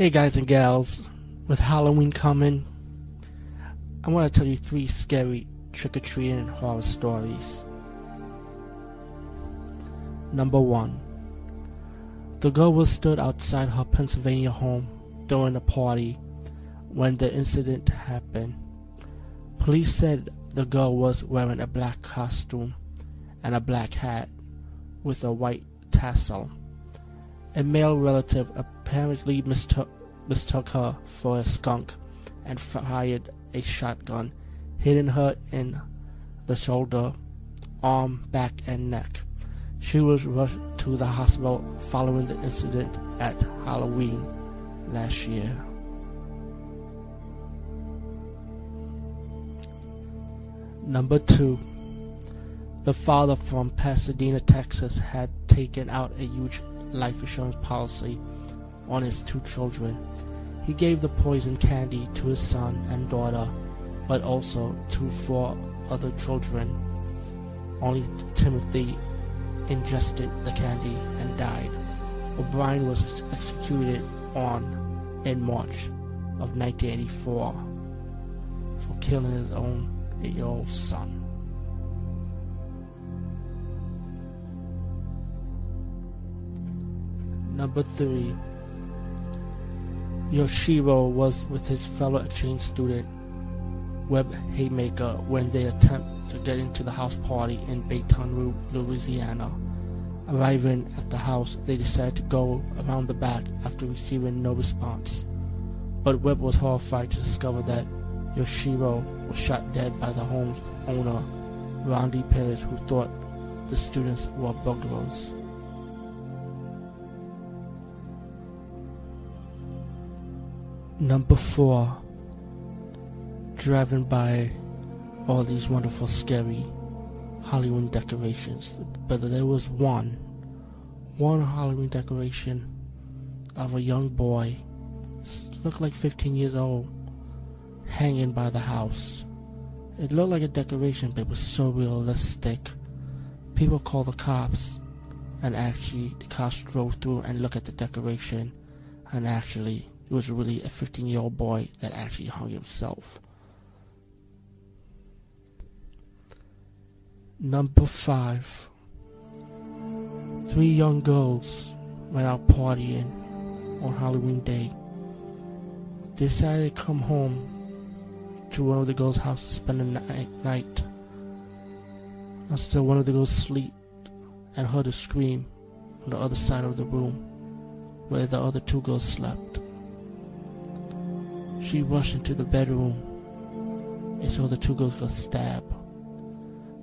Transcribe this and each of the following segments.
Hey guys and gals, with Halloween coming, I want to tell you three scary trick-or-treating horror stories. Number one. The girl was stood outside her Pennsylvania home during a party when the incident happened. Police said the girl was wearing a black costume and a black hat with a white tassel. A male relative apparently mistook, mistook her for a skunk and fired a shotgun, hitting her in the shoulder, arm, back, and neck. She was rushed to the hospital following the incident at Halloween last year. Number two, the father from Pasadena, Texas had taken out a huge life insurance policy on his two children. He gave the poison candy to his son and daughter, but also to four other children. Only Timothy ingested the candy and died. O'Bryan was executed on in March of 1984 for killing his own eight-year-old son. Number three, Yoshiro was with his fellow exchange student, Webb Haymaker, when they attempted to get into the house party in Baton Rouge, Louisiana. Arriving at the house, they decided to go around the back after receiving no response. But Webb was horrified to discover that Yoshiro was shot dead by the home's owner, Randy Perez, who thought the students were burglars. Number four, driving by all these wonderful, scary Halloween decorations. But there was one, one Halloween decoration of a young boy, looked like 15 years old, hanging by the house. It looked like a decoration, but it was so realistic. People called the cops, and actually, the cops drove through and looked at the decoration, and actually, it was really a 15 year old boy that actually hung himself. Number 5. Three young girls went out partying on Halloween Day. They decided to come home to one of the girls' house to spend the night. Until one of the girls sleep and heard a scream on the other side of the room where the other two girls slept. She rushed into the bedroom and saw the two girls got stabbed.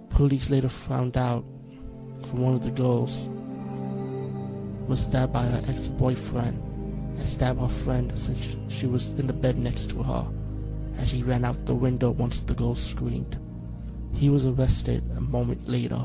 Police later found out from one of the girls was stabbed by her ex-boyfriend and stabbed her friend since she was in the bed next to her as she ran out the window once the girl screamed. He was arrested a moment later